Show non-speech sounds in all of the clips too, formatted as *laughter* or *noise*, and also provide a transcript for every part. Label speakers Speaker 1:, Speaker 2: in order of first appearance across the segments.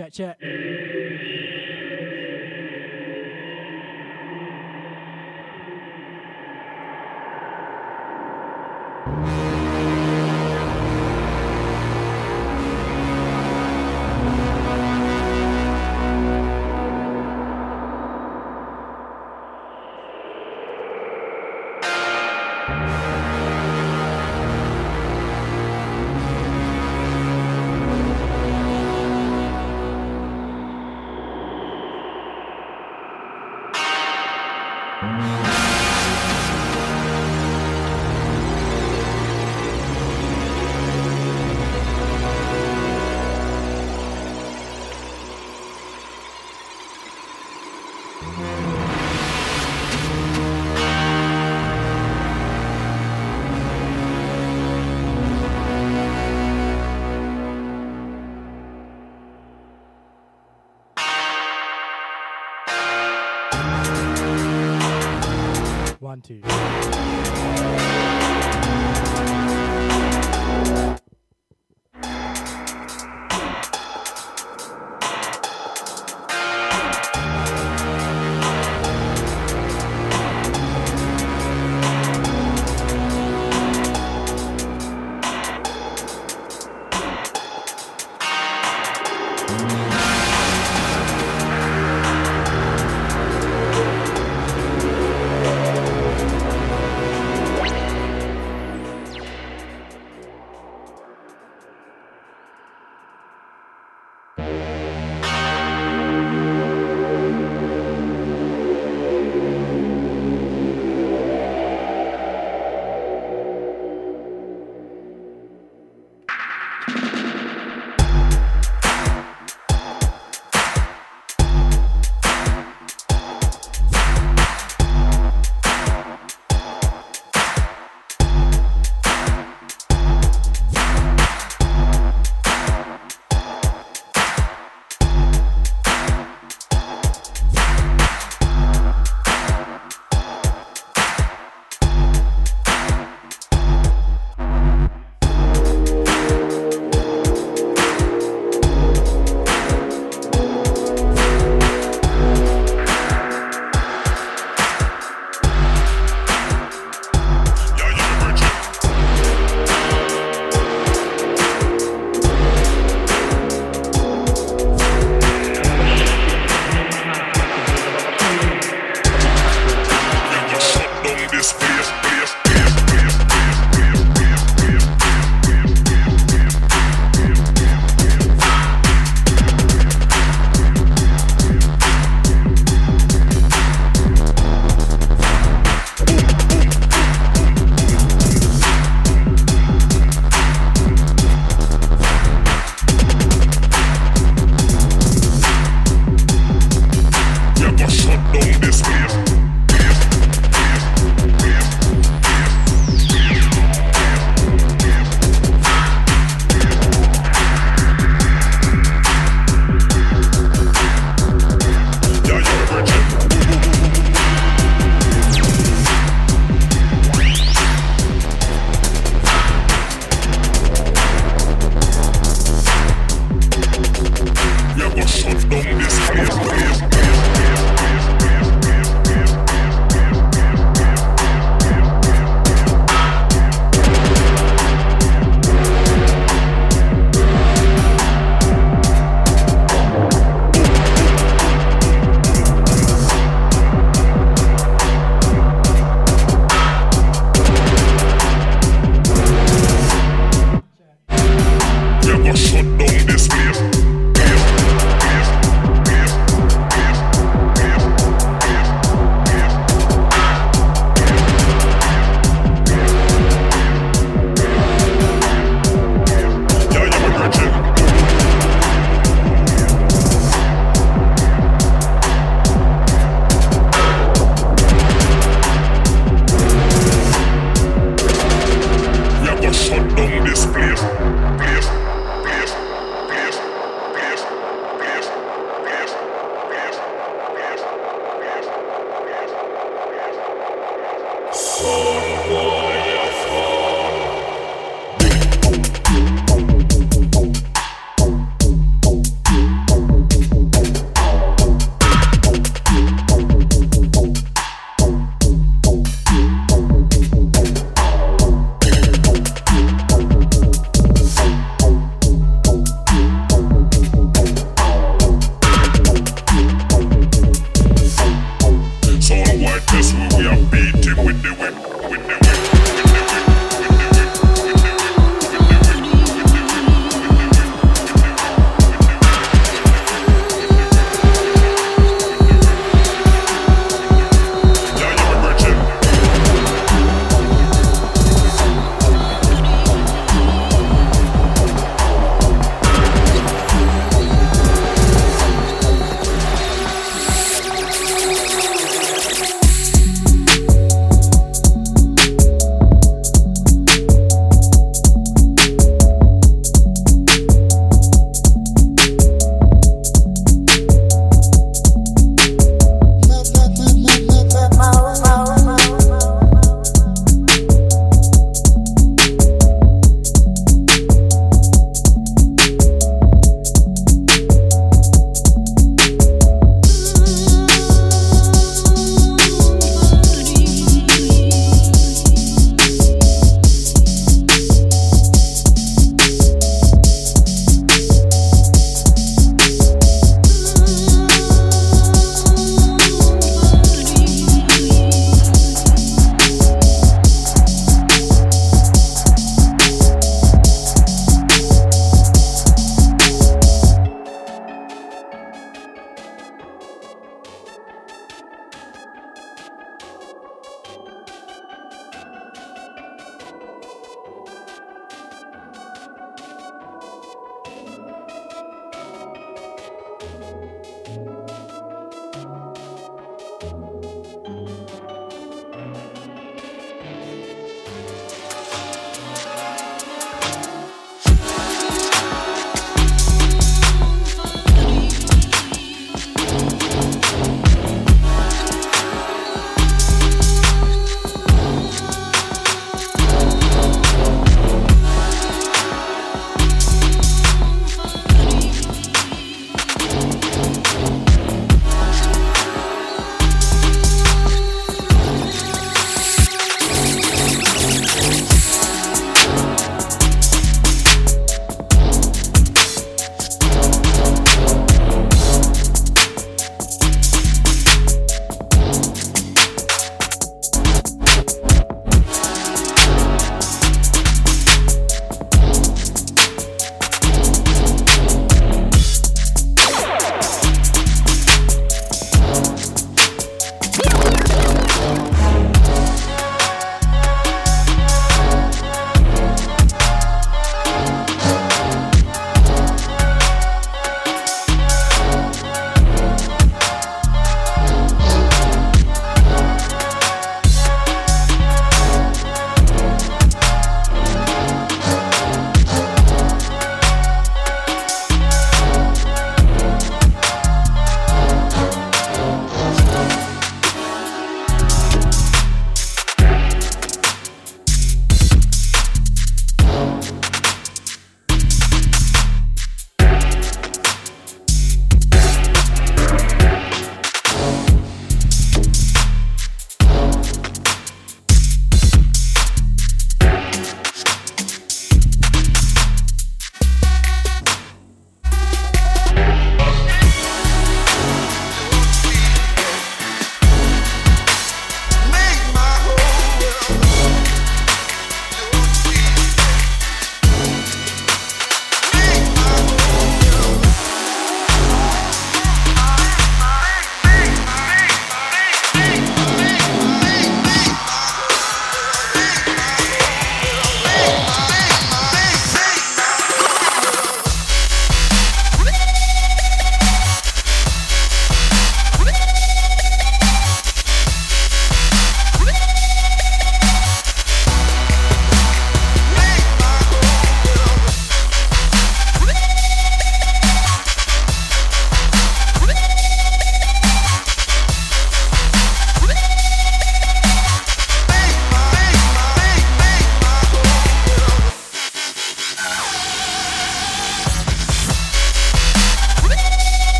Speaker 1: Check, check. Two.
Speaker 2: sounds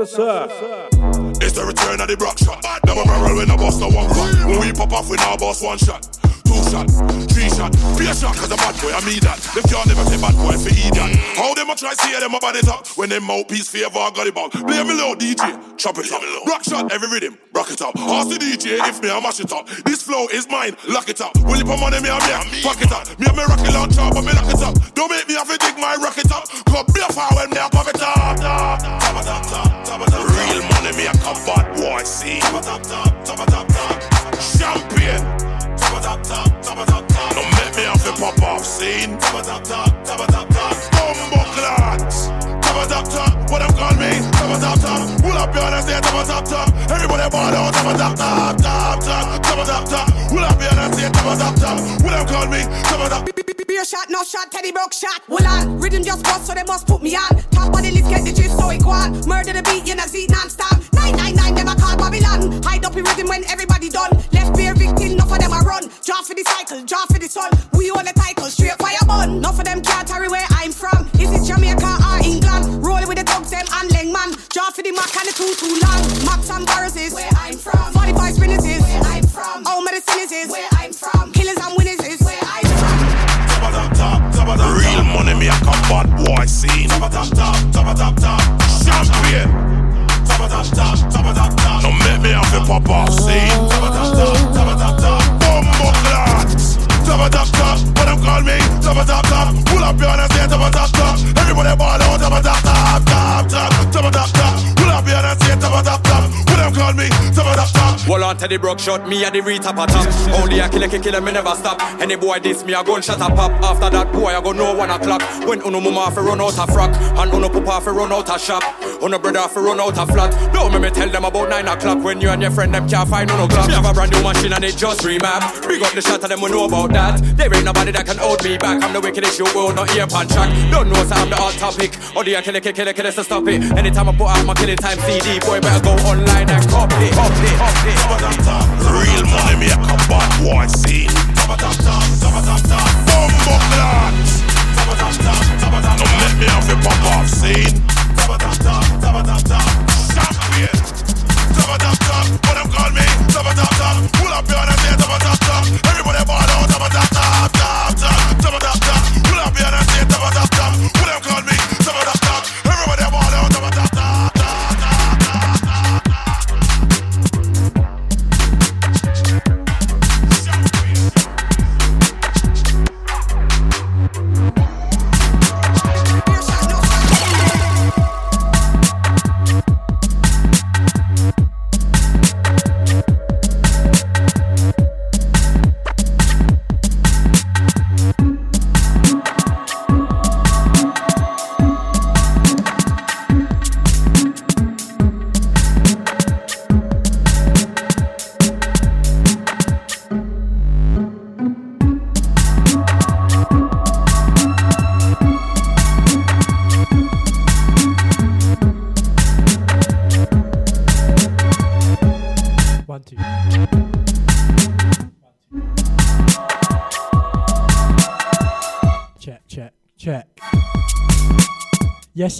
Speaker 3: It's the return of the block shot. Double barrel when I bust the one cut. When we pop off, we now bust one shot. Two shot, three shot, be a shot, cause a bad boy, I mean that. Them can't never say bad boy for idiot. How them a try see them about it up when them mouthpiece favor got it ball. Play me low, DJ, chop it up. Rock shot, every rhythm, rock it up. Ask the DJ if me, I mash it up. This flow is mine, lock it up. Will you put money, me, I me, fuck it
Speaker 4: Maps and Boris's,
Speaker 5: where I'm from.
Speaker 4: 45 spinners
Speaker 5: where I'm from.
Speaker 4: Old medicine is,
Speaker 5: where I'm from.
Speaker 4: Killers and winners is,
Speaker 5: where I'm from. Top of top.
Speaker 3: Real money, me, a come bad boy scene. Top of top, top, of top, top. Champion. Top of top, top, of top, top. Now make me have a pop off scene. Top of top, top, of top, top. Bumbo. Top of top, top, but them call me. Top of top, top. Pull up your hands, top of top, top. Everybody
Speaker 6: ball on to the broke shot, me a the retap a top. Only a killer, kill him, me never stop. Any boy this me a gun shut a pop. After that boy I go no one o'clock. When uno mama fi run out a frock, and uno papa fi run out a shop, uno brother fi run out a flat. Don't make me tell them about nine o'clock when you and your friend them can't find uno clock. Me have a brand new machine and it just remap. Big up the shot of them we know about that. There ain't nobody that can hold me back. I'm the wickedest you will not ear pan track. Don't know so I'm the hot topic. Oh, or the killer, killer, killer, killer, so stop it. Anytime I put out my killing time CD, boy better go online and copy, copy, copy.
Speaker 3: Real money make a bad boy scene. Bumbo. Don't make me have a pop off scene. Champion. What them call me? Pull up your hands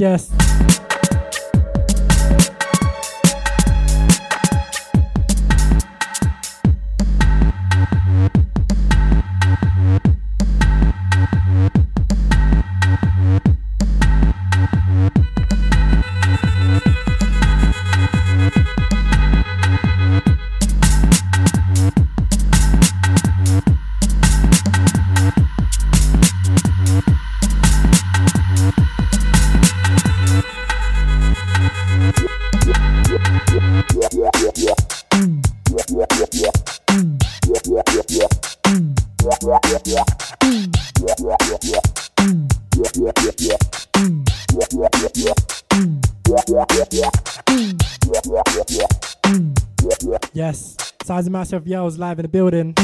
Speaker 1: Yes. Massive Yells live in the building.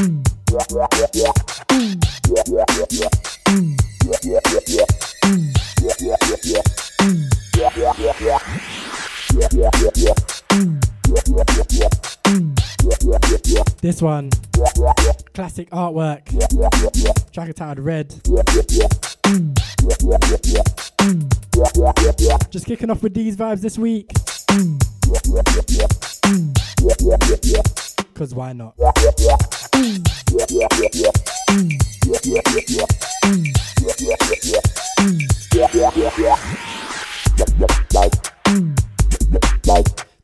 Speaker 1: This one, classic artwork, track titled Red. Just kicking off with these vibes this week. Cause why not?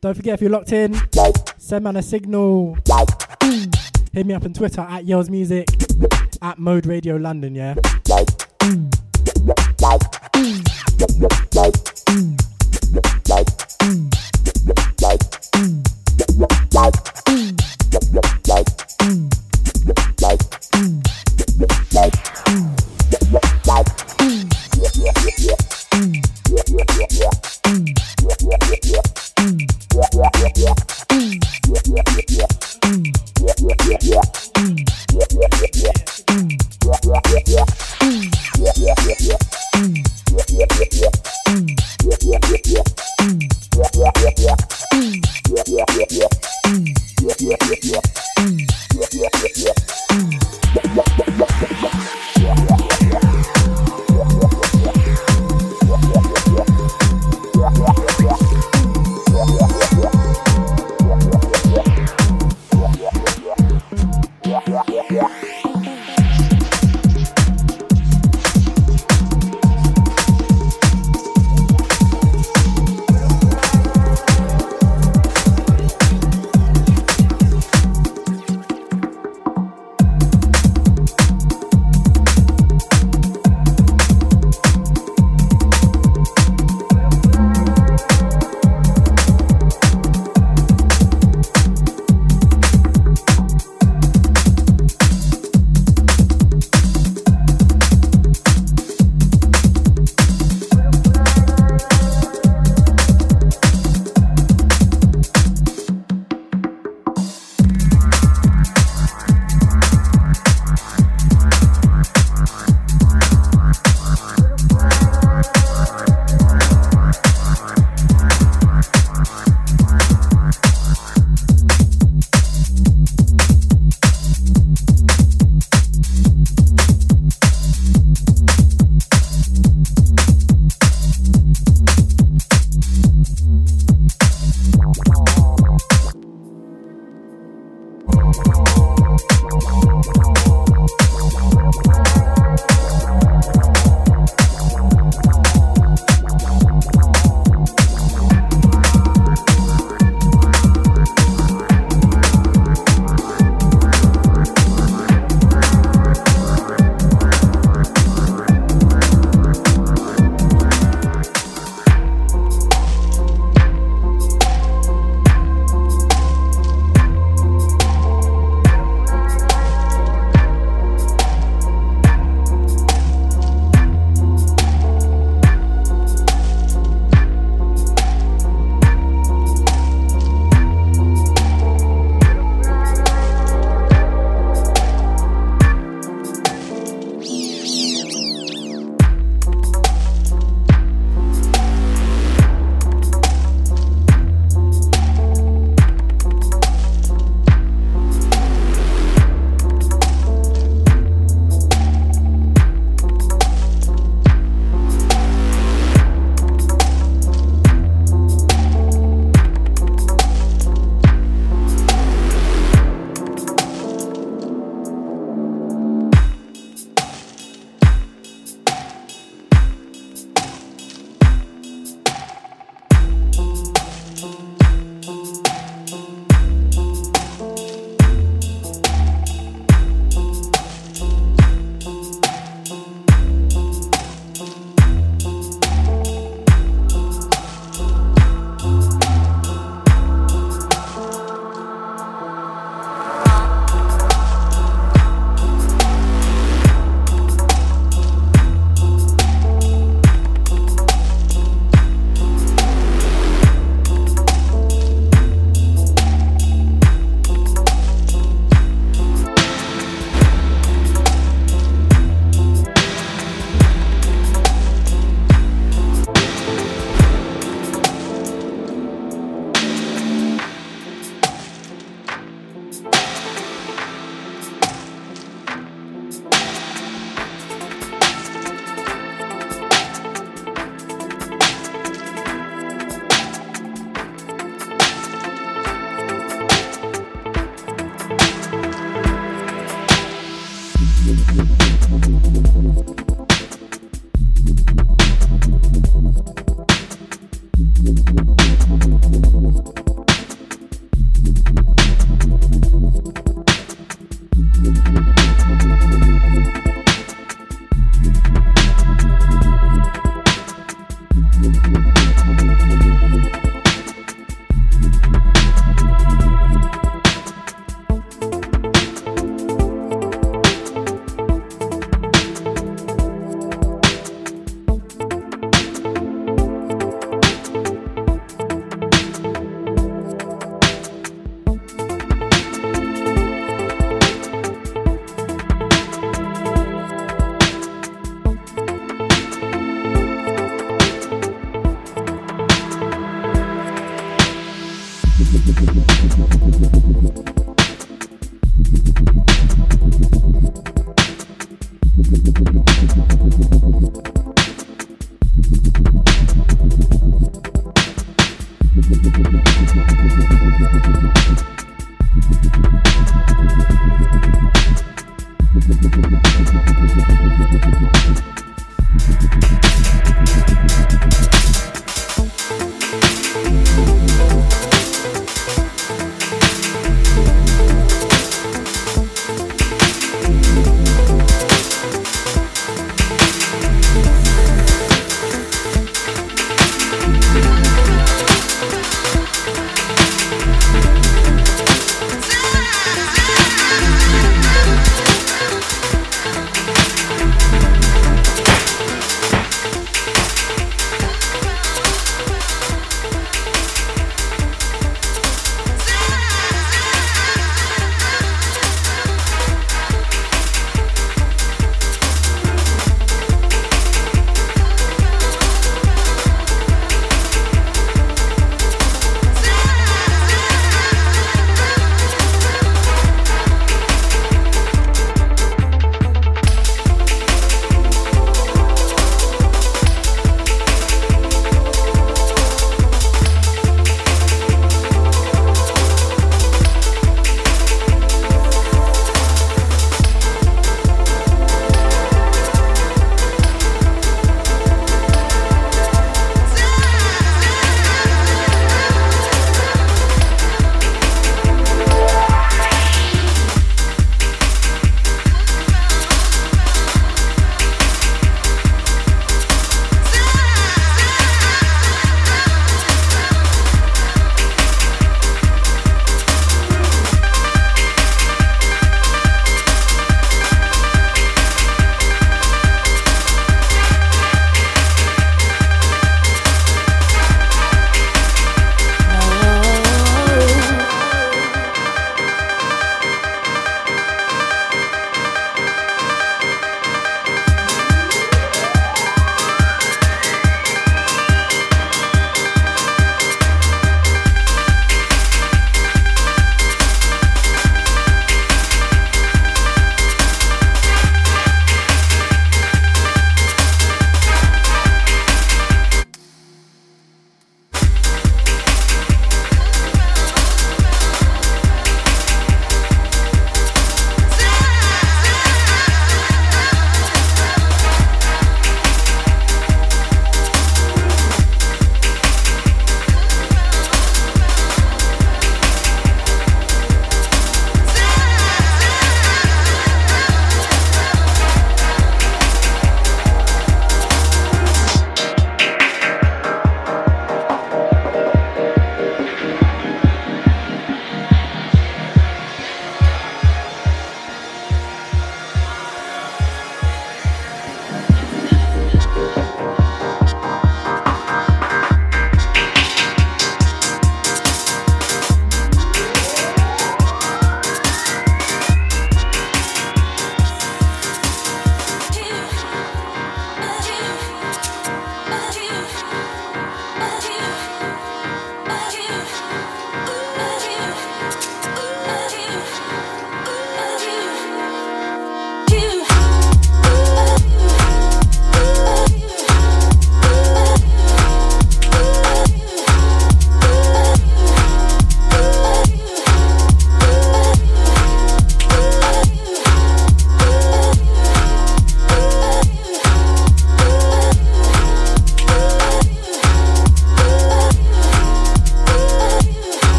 Speaker 1: Don't forget if you're locked in, send man a signal. Hit me up on Twitter at Yells Music, at Mode Radio London, yeah?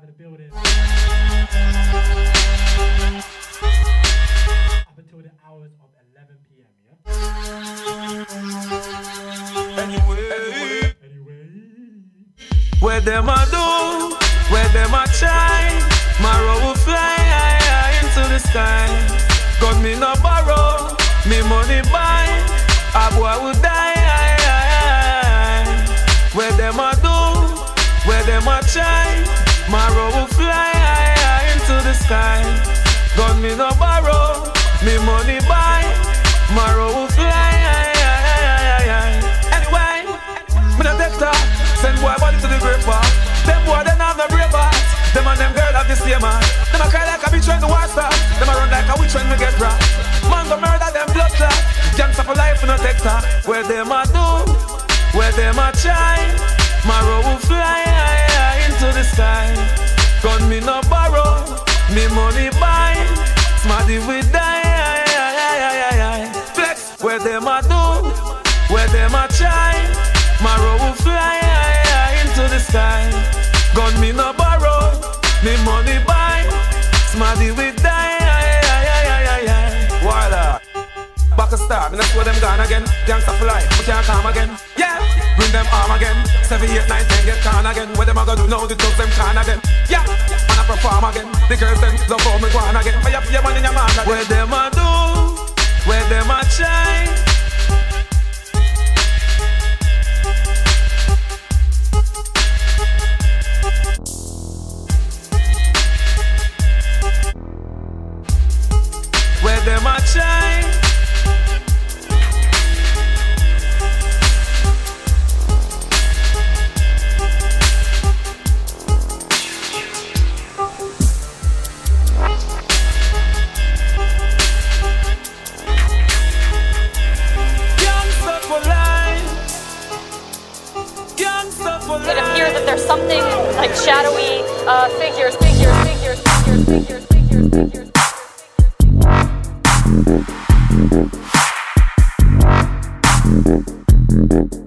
Speaker 5: out of the building. A try. Marrow will fly into the sky. Gun me no borrow, me money buy. Smarty we die. Voila. Back a star, me not swear them gone again. Gangsta for life, we can't come again. Yeah, bring them arm again. Seven, eight, nine, ten, get con again. What them a gonna do now? The thugs them can again. Yeah, and I perform again. The girls them love how me go on again. Fire for your in your man again. Where them a do? Where them a try?
Speaker 7: Something like shadowy uh, figures, figures, figures, figures, figures, figures, figures.
Speaker 1: Mm-hmm.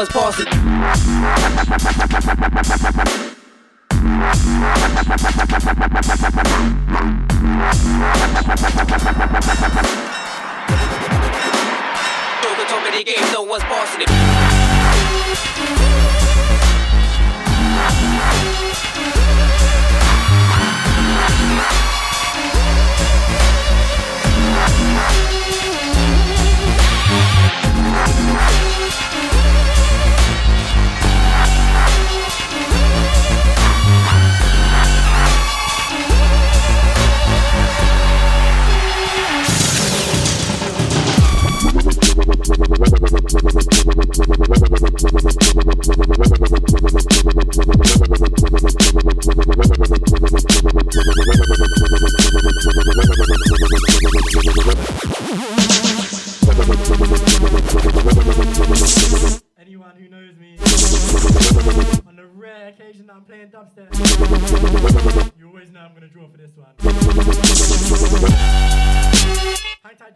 Speaker 1: boys pass it. Game, no one's bossing it.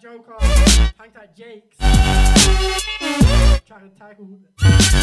Speaker 1: Joker. Jakes. Track entitled, track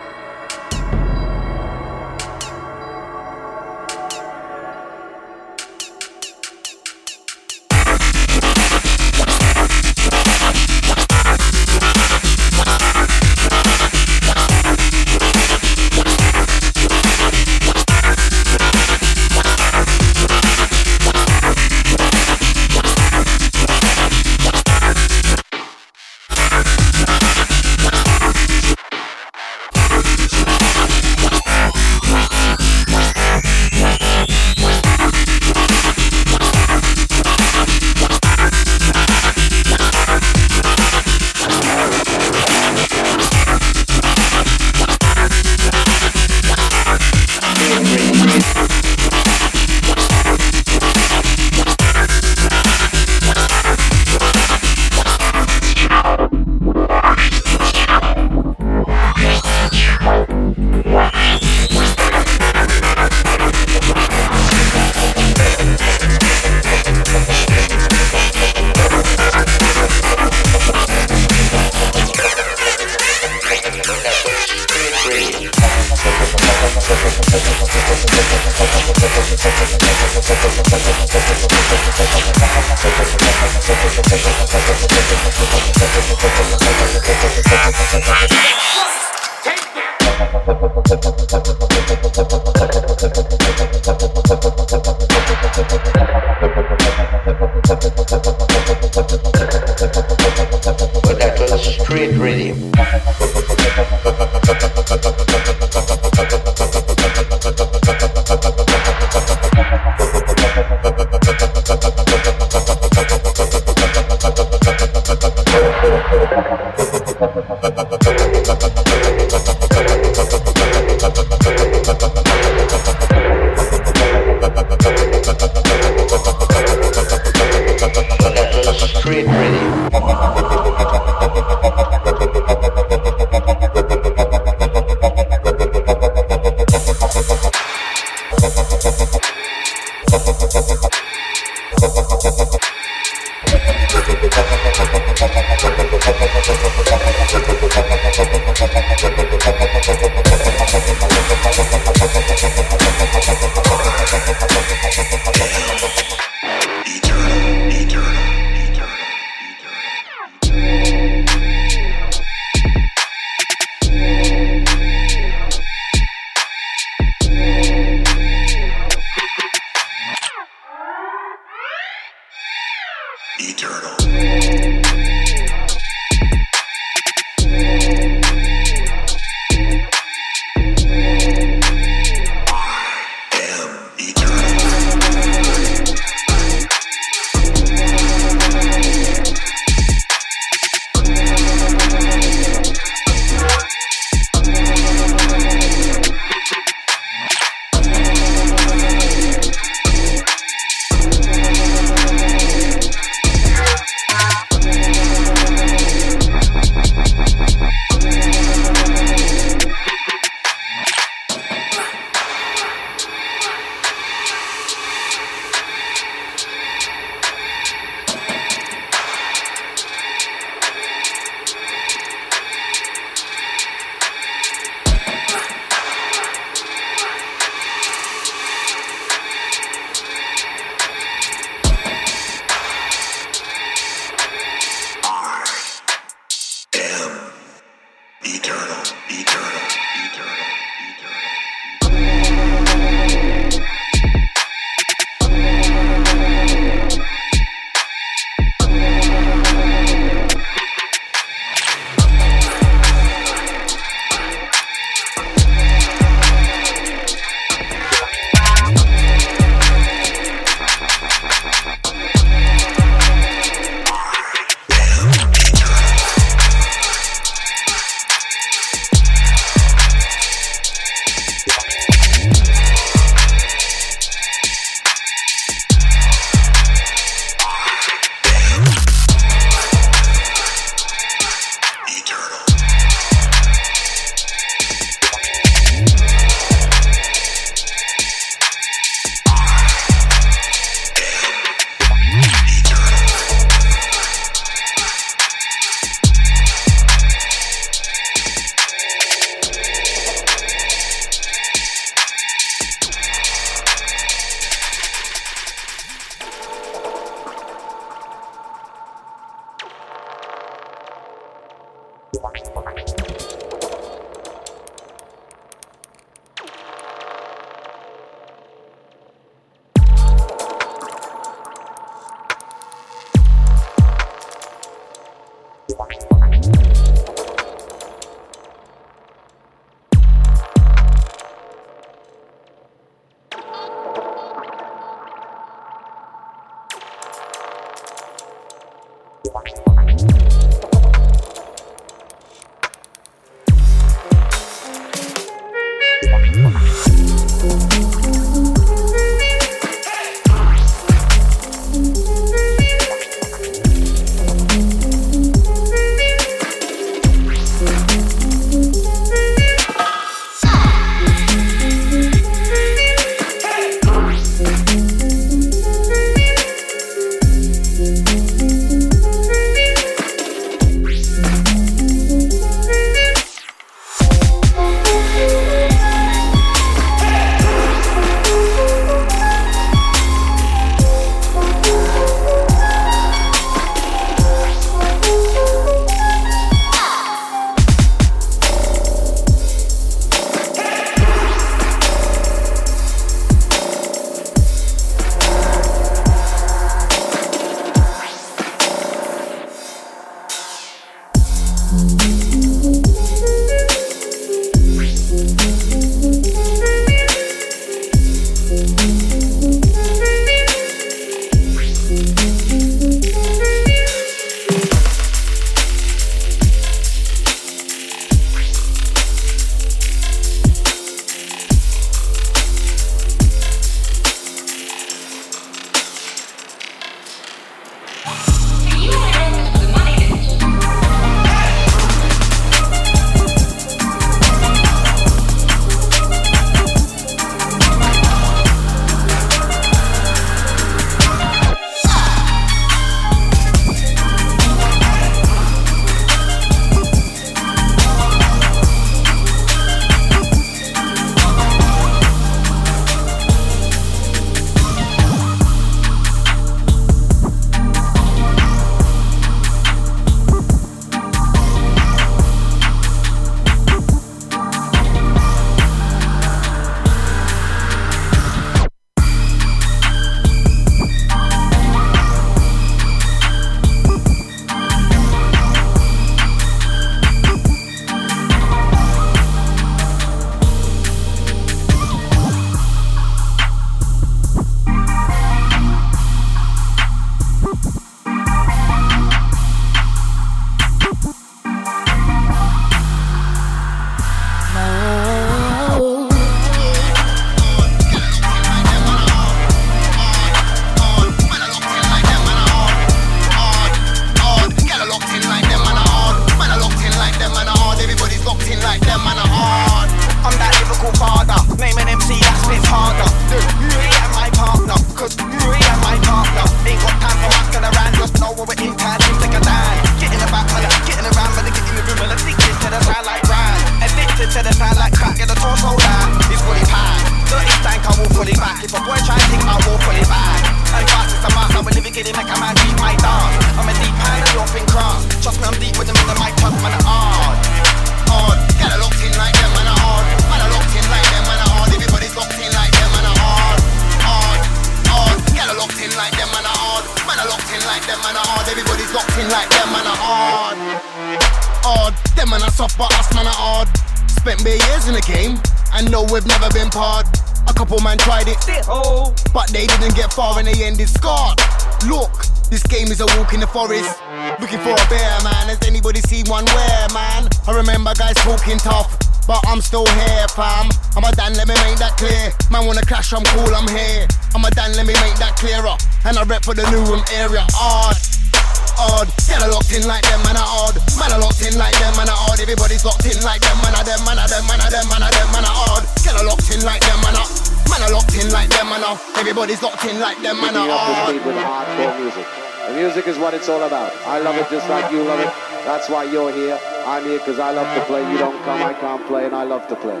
Speaker 8: all about. I love it just like you love it. That's why you're here. I'm here because I love to play. You don't come, I can't play, and I love to play.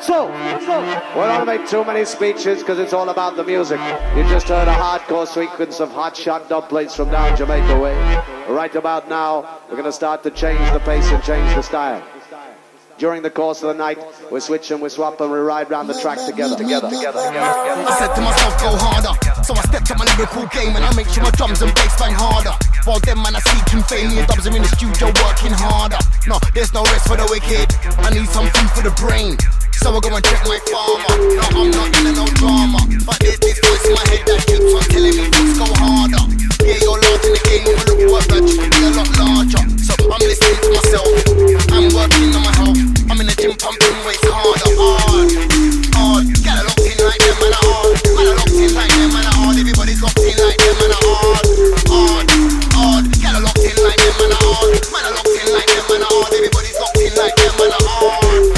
Speaker 8: So, so, we don't make too many speeches because it's all about the music. You just heard a hardcore sequence of hot shot dub plates from down Jamaica way. Right about now, we're going to start to change the pace and change the style. During the course of the night, we switch and we swap and we ride round the track together, together, together, together, together.
Speaker 9: I said to myself, go harder. Lyrical game and I make sure my drums and bass bang harder. While them man fame, me and dubs are in the studio working harder. No, there's no rest for the wicked. I need some food for the brain. So I go and check my farmer. No, I'm not in no drama. But there's this voice in my head that keeps on telling me things go harder. Yeah, you're large in the game, but look what that you can be a lot larger. So I'm listening to myself. I'm working on my health. I'm in the gym pumping weights harder. Hard, hard. Get a locked in like them, are hard. Man, locked in like them. Everybody's locked in like them. Get a locked in like them, man, locked in like them. Everybody's locked in like them, man, are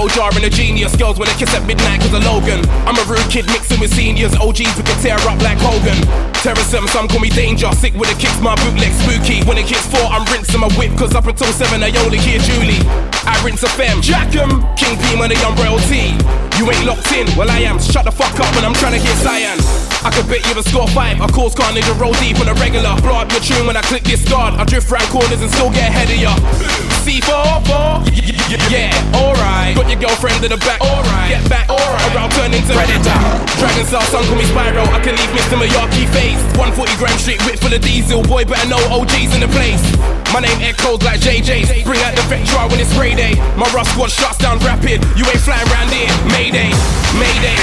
Speaker 10: I'm a and a genius. Girls wanna kiss at midnight cause of Logan. I'm a rude kid mixing with seniors. OGs we can tear up like Hogan. Terrorism, some call me danger. Sick with the kicks, my bootleg spooky. When it hits four, I'm rinsing my whip cause up until seven I only hear Julie. I rinse a fem, jack 'em. King P on the umbrella T. You ain't locked in, well I am. Shut the fuck up when I'm trying to hear cyan. I could bet you a score five. I cause carnage and roll deep on a regular. Blow up your tune when I click this guard. I drift round corners and still get ahead of ya. C4, 4, yeah, alright. Got your girlfriend in the back, alright. Get back, alright. Around turn into predator. Dragon Cell, son call me Spyro. I can leave Mr. Miyagi face. 140 gram street whip full of diesel. Boy, better know OG's in the place. My name echoes like JJ's. Bring out the Vectra when it's spray day. My Ruff Sqwad shuts down rapid. You ain't flying round here. Mayday, Mayday.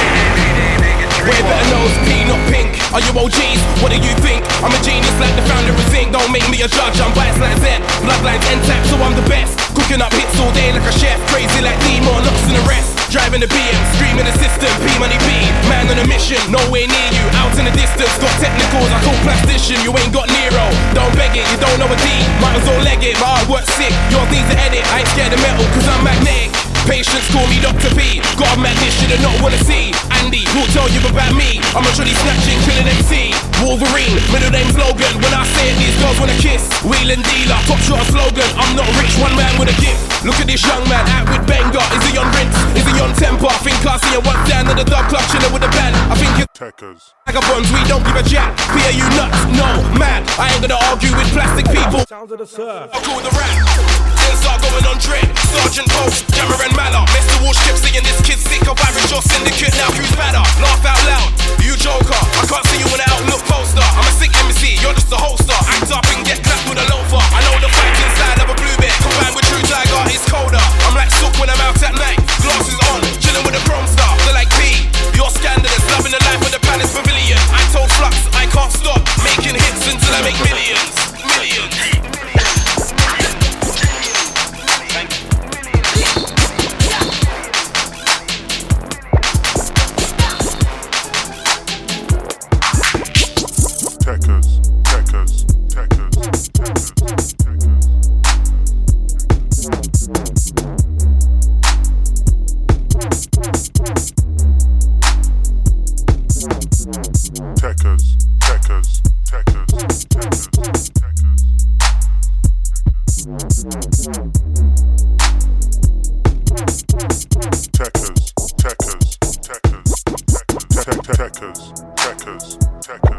Speaker 10: Way better knows P, not pink. Are you OGs? What do you think? I'm a genius like the founder of Zinc. Don't make me a judge, I'm biased like Z. Bloodlines intact, so I'm the best. Cooking up hits all day like a chef. Crazy like Nemo, looks in the rest. Driving the BM, screaming the system, P money B. Man on a mission, nowhere near you. Out in the distance, got technicals, I call plastician. You ain't got Nero. Don't beg it, you don't know a D. Might as well leg it, my work sick. Your needs to edit, I ain't scared of metal, cause I'm magnetic. Patience call me Dr. P. Got a madness shit I not wanna see. Andy, who'll tell you about me? I'm a truly snatching, killing MC. Wolverine, middle name's Logan. When I say it, these girls wanna kiss. Wheeling dealer, top shot slogan. I'm not rich, one man with a gift. Look at this young man out with Benga. Is he on rinse? Is he on temper? I think I see him once down at the dub club chilling with a band. I think it's
Speaker 3: Techers.
Speaker 10: vagabonds, we don't give a jack. Fear you nuts? No, man. I ain't gonna argue with plastic people.
Speaker 2: Sounds of the surf.
Speaker 10: I call the rap. Then start going on dread. Sergeant Pokes, Jammer and Mallar. Mr. Walsh kept saying this kid's sick of average or syndicate. Now who's better? Laugh out loud. You joker. I can't see you in an outlook poster. I'm a sick MC. You're just a holster. Act up and get clapped with a loafer. I know the fight inside of a blue bear. Combined with true tiger, it's colder. I'm like sook when I'm out at night. Glasses on, chilling with a chrome star. They're like P. You're scandalous, loving the life of the palace pavilion. I told Flux I can't stop making hits until I make millions. Millions.
Speaker 3: Techers. Techers. Techers. Techers. Techers. Techers.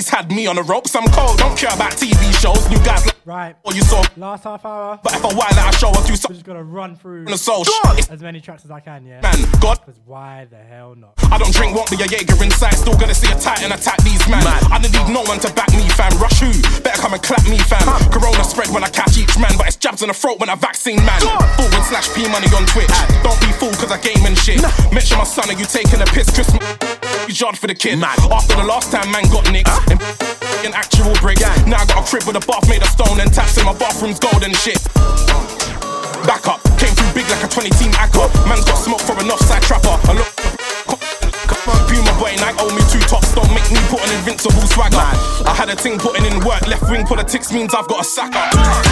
Speaker 10: Ali, had me on the ropes. I'm cold, don't care about TV shows. New guys like
Speaker 1: Right.
Speaker 10: what you saw.
Speaker 1: Last half hour.
Speaker 10: But if I while out, I show I do
Speaker 1: We're just gonna run through
Speaker 10: the soul.
Speaker 1: As many tracks as I can, yeah.
Speaker 10: man, God.
Speaker 1: Because why the hell not?
Speaker 10: I don't drink, won't be a Jaeger inside. Still gonna see a titan attack these man. I don't need no one to back me, fam. Rush who? Better come and clap me, fam. Corona spread when I catch each man, but it's jabs in the throat when I vaccine man. Forward slash P money on Twitch. Don't be fooled cause I game and shit. Mention my son, are you taking a piss? Christmas. You jarred for the kid. After the last time man got nicked. And in actual bricks. Now I got a crib with a bath made of stone and taps in my bathroom's gold and shit. Back up, came through big like a 20 team acca. Man's got smoke for an offside trapper. I look. Puma boy, Nike owe me two tops. Don't make me put an invincible swagger. I had a thing putting in work. Left wing politics means I've got a sacker.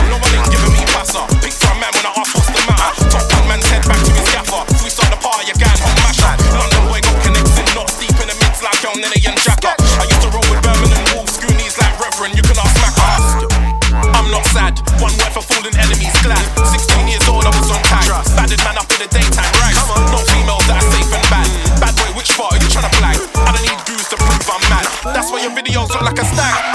Speaker 10: No one ain't giving me passer. Pick for a man when I ask what's the matter. Top one man's head back to his gaffer. If we start the party again, home masher. London like and. I used to roll with Birmingham Wolves, Goonies like Reverend. You can ask Macker. I'm not sad. One word for fooling enemies, glad. 16 years old, I was on tag. Badded man up in the daytime, right? No females that are safe and bad. Bad boy, which part are you trying to flag? I don't need views to prove I'm mad. That's why your videos look like a stag.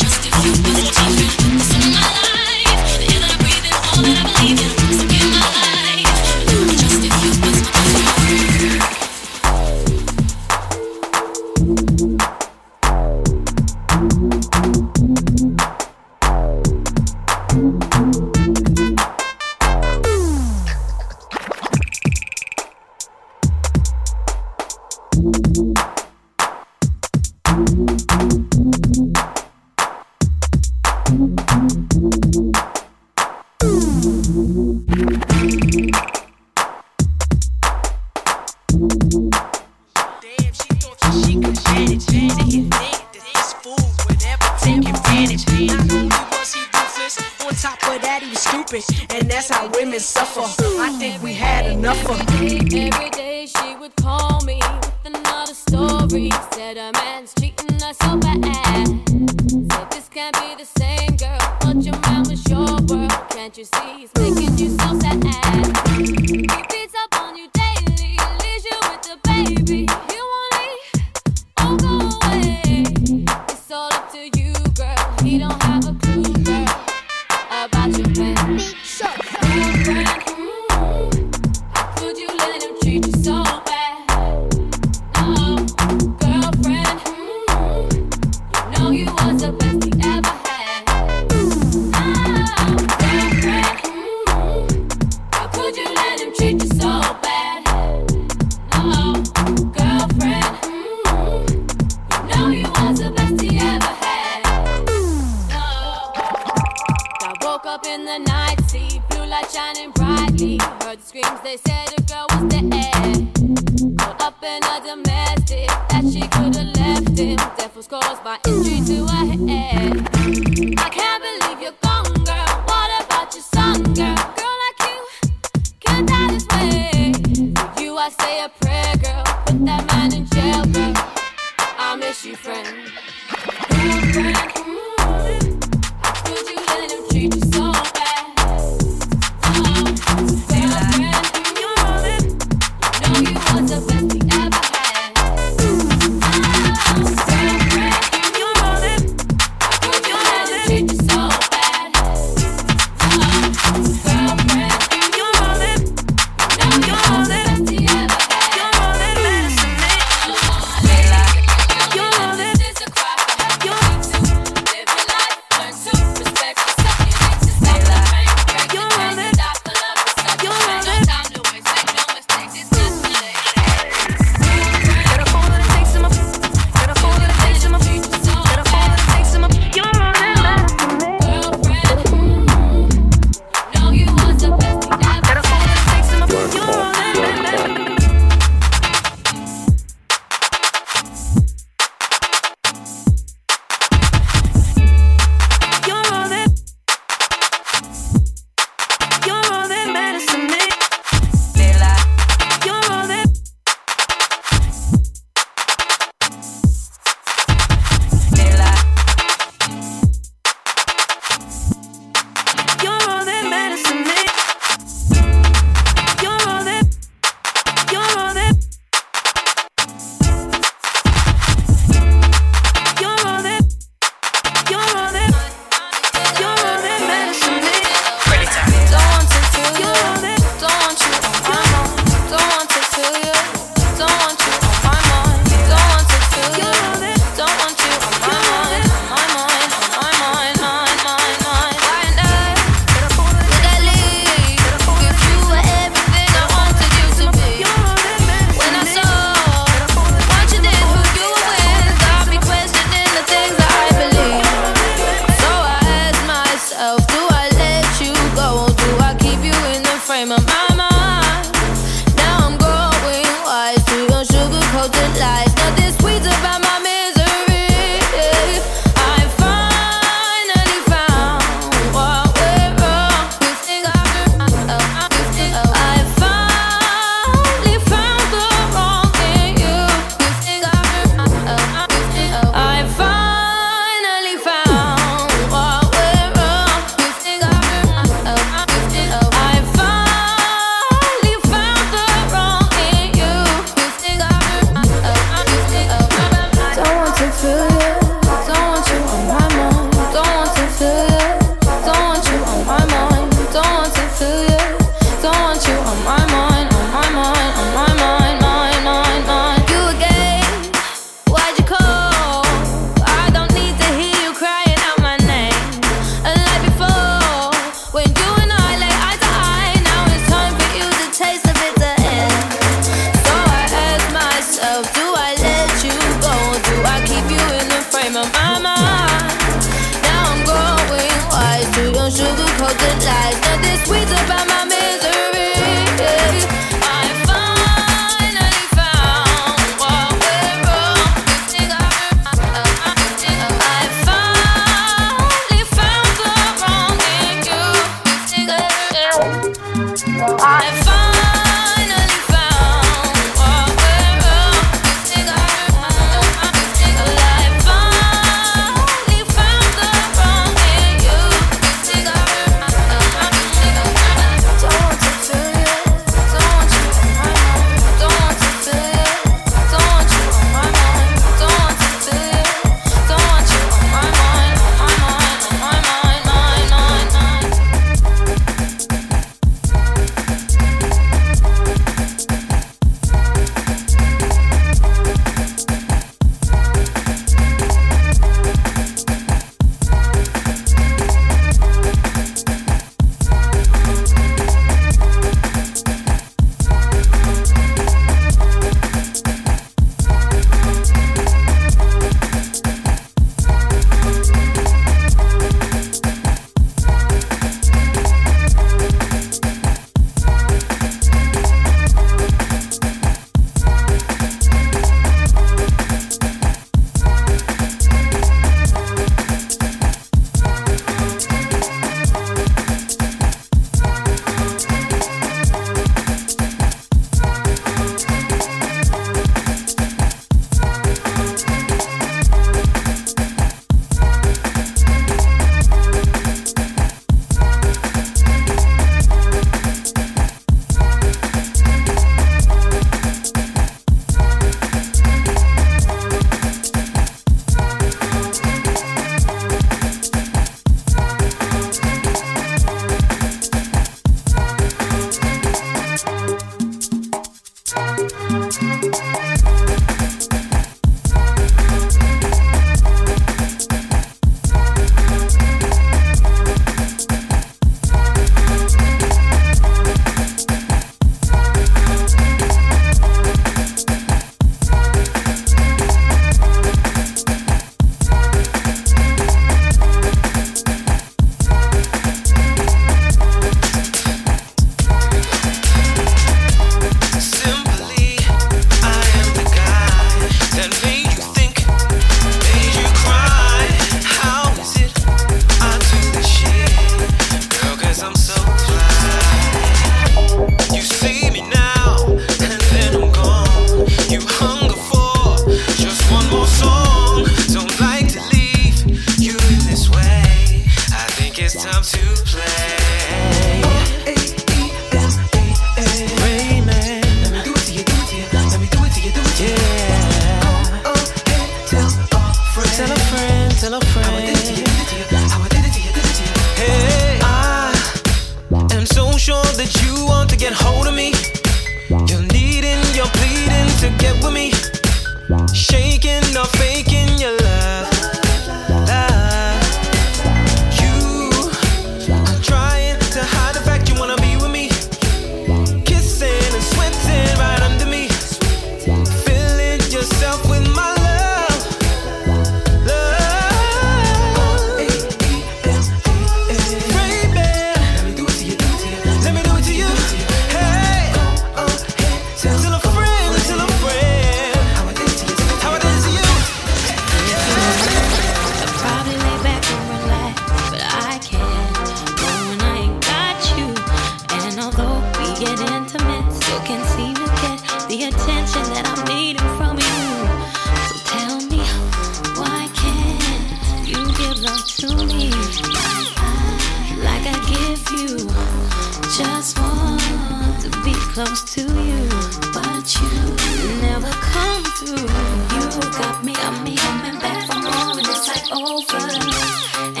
Speaker 11: just want to be close to you, but you never come through. You got me, got me coming back for more, and it's like over.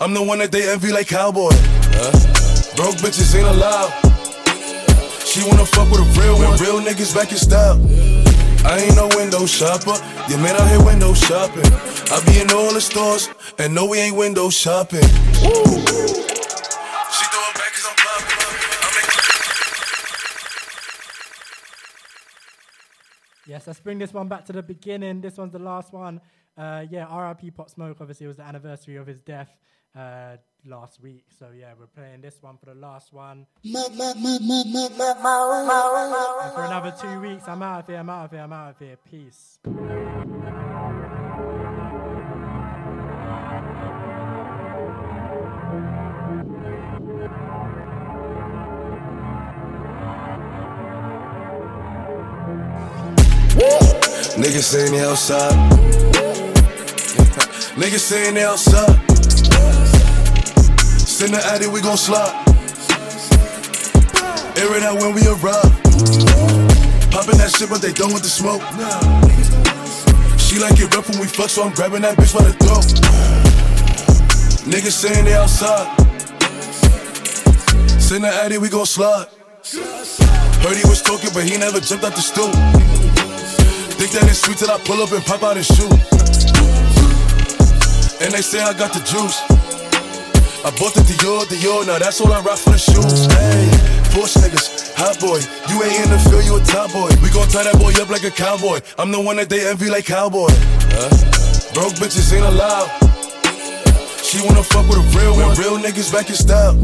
Speaker 3: I'm the one that they envy like cowboy. Huh? Broke bitches ain't allowed. She wanna fuck with a real one. Real niggas back in style. I ain't no window shopper. Your man out here window shopping. I be in all the stores, and no, we ain't window shopping. Woo.
Speaker 1: Yes, let's bring this one back to the beginning. This one's the last one. Uh, yeah, RIP Pop Smoke. Obviously, it was the anniversary of his death uh, last week. So yeah, we're playing this one for the last one. And for another two weeks, I'm out of here. I'm out of here. I'm out of here. Peace.
Speaker 12: Niggas saying they outside. Niggas saying they outside. Send the addy, we gon' slide. Air it out when we arrive. Poppin' that shit, but they done with the smoke. She like it rough when we fuck, so I'm grabbing that bitch by the throat. Niggas saying they outside. Send the addy, we gon' slide. Heard he was talking, but he never jumped out the stool. Think that it's sweet till I pull up and pop out and shoot. And they say I got the juice. I bought the Dior, Dior, now that's all I rock for the shoes. Hey, Porsche niggas, hot boy. You ain't in the field, you a top boy. We gon' tie that boy up like a cowboy. I'm the one that they envy like cowboy. Huh? Broke bitches ain't allowed. She wanna fuck with a real one. Real niggas back in style.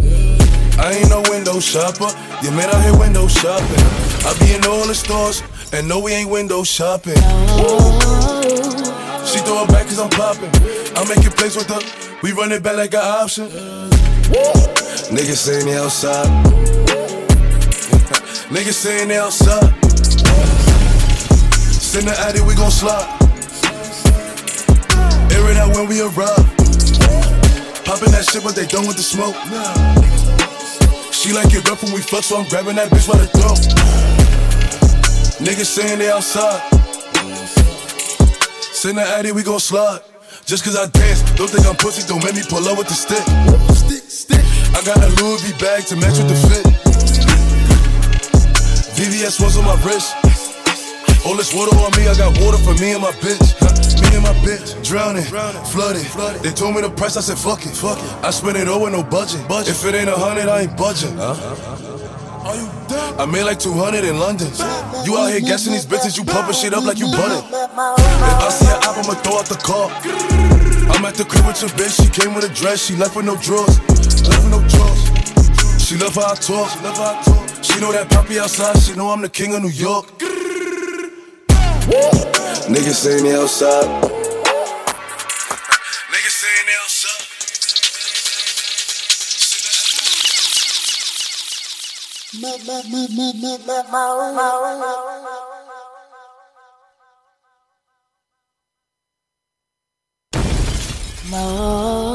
Speaker 12: I ain't no window shopper. You man out here window shopping. I be in all the stores, and no, we ain't window shopping. She throw it back cause I'm popping. I'm making plays with her. We run it back like an option. Niggas saying they outside. *laughs* Niggas saying they outside. Send the addy, we gon' slide. Air it out when we arrive. Popping that shit, but they done with the smoke. She like it rough when we fuck, so I'm grabbing that bitch by the throat. Niggas saying they outside. Send the addy, we gon' slide. Just cause I dance, don't think I'm pussy, don't make me pull up with the stick. Stick, stick. I got a Louis V bag to match with the fit. VVS was on my wrist. All this water on me, I got water for me and my bitch. Me and my bitch, drowning, flooded. They told me the price, I said fuck it. Fuck it. I spent it all with no budget. If it ain't a hundred, I ain't budging. I made like 200 in London. You out here guessing these bitches, you pumping shit up like you butter. If I see an app, I'ma throw out the car. I'm at the crib with your bitch, she came with a dress, she left with no drawers. Left with no drawers. She love how I talk. She love how I talk. She know that poppy outside, she know I'm the king of New York. Niggas saying they outside.
Speaker 13: Mo.